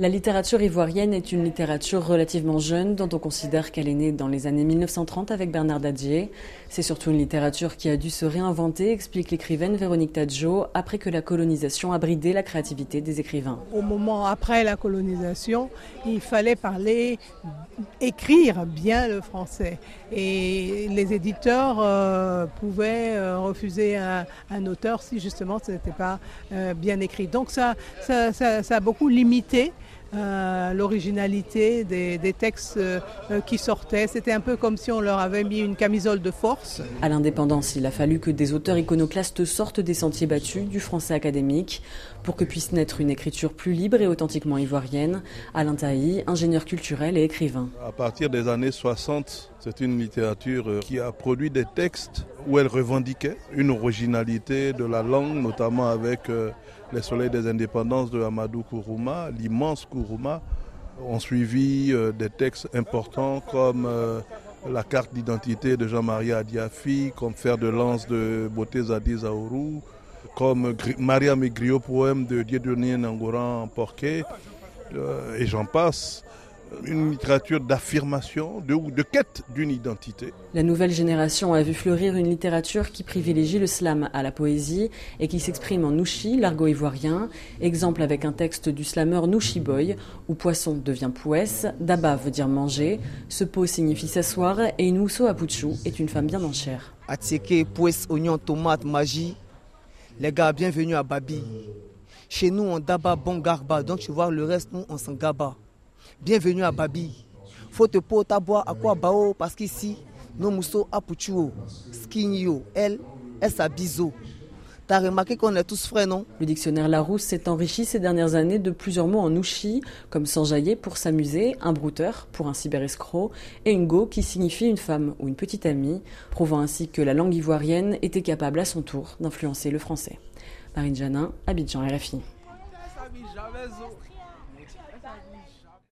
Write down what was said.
La littérature ivoirienne est une littérature relativement jeune dont on considère qu'elle est née dans les années 1930 avec Bernard Dadier. C'est surtout une littérature qui a dû se réinventer, explique l'écrivaine Véronique Tadjo, après que la colonisation a bridé la créativité des écrivains. Au moment après la colonisation, il fallait parler, écrire bien le français. Et les éditeurs euh, pouvaient euh, refuser un, auteur si justement ce n'était pas euh, bien écrit. Donc ça, ça, ça a beaucoup limité euh, l'originalité des, textes euh, qui sortaient. C'était un peu comme si on leur avait mis une camisole de force. À l'indépendance, il a fallu que des auteurs iconoclastes sortent des sentiers battus du français académique pour que puisse naître une écriture plus libre et authentiquement ivoirienne. Alain Tailly, ingénieur culturel et écrivain. À partir des années 60, c'est une littérature euh, qui a produit des textes où elle revendiquait une originalité de la langue, notamment avec les soleils des indépendances de Amadou Kourouma, l'immense Kourouma, ont suivi euh, des textes importants comme euh, la carte d'identité de Jean-Marie Adiafi, comme Fer de lance de Beauté Zadi Zaourou, comme Maria Migrio, poème de Dieudonné Nangoran Porquet, euh, et j'en passe une littérature d'affirmation, de, de quête d'une identité. La nouvelle génération a vu fleurir une littérature qui privilégie le slam à la poésie et qui s'exprime en nouchi, l'argot ivoirien. Exemple avec un texte du slameur Nouchi Boy, où poisson devient pouesse, daba veut dire manger, ce pot signifie s'asseoir et Inousso Apuchou est une femme bien en chair. Atieke, pouesse, oignon, tomate, magie. Les gars, bienvenue à Babi. Chez nous, on daba bon garba, donc tu vois le reste, nous, on s'en gaba. Bienvenue à Babi. Faut te ta boire à quoi bao parce qu'ici, nos mousseaux apuchuo, skinio, elle, elle s'abiso. T'as remarqué qu'on est tous frais, non? Le dictionnaire Larousse s'est enrichi ces dernières années de plusieurs mots en ouchi, comme s'enjailler pour s'amuser, un brouteur pour un cyberescroc, et une go qui signifie une femme ou une petite amie, prouvant ainsi que la langue ivoirienne était capable à son tour d'influencer le français. Marine Janin, Abidjan RFI.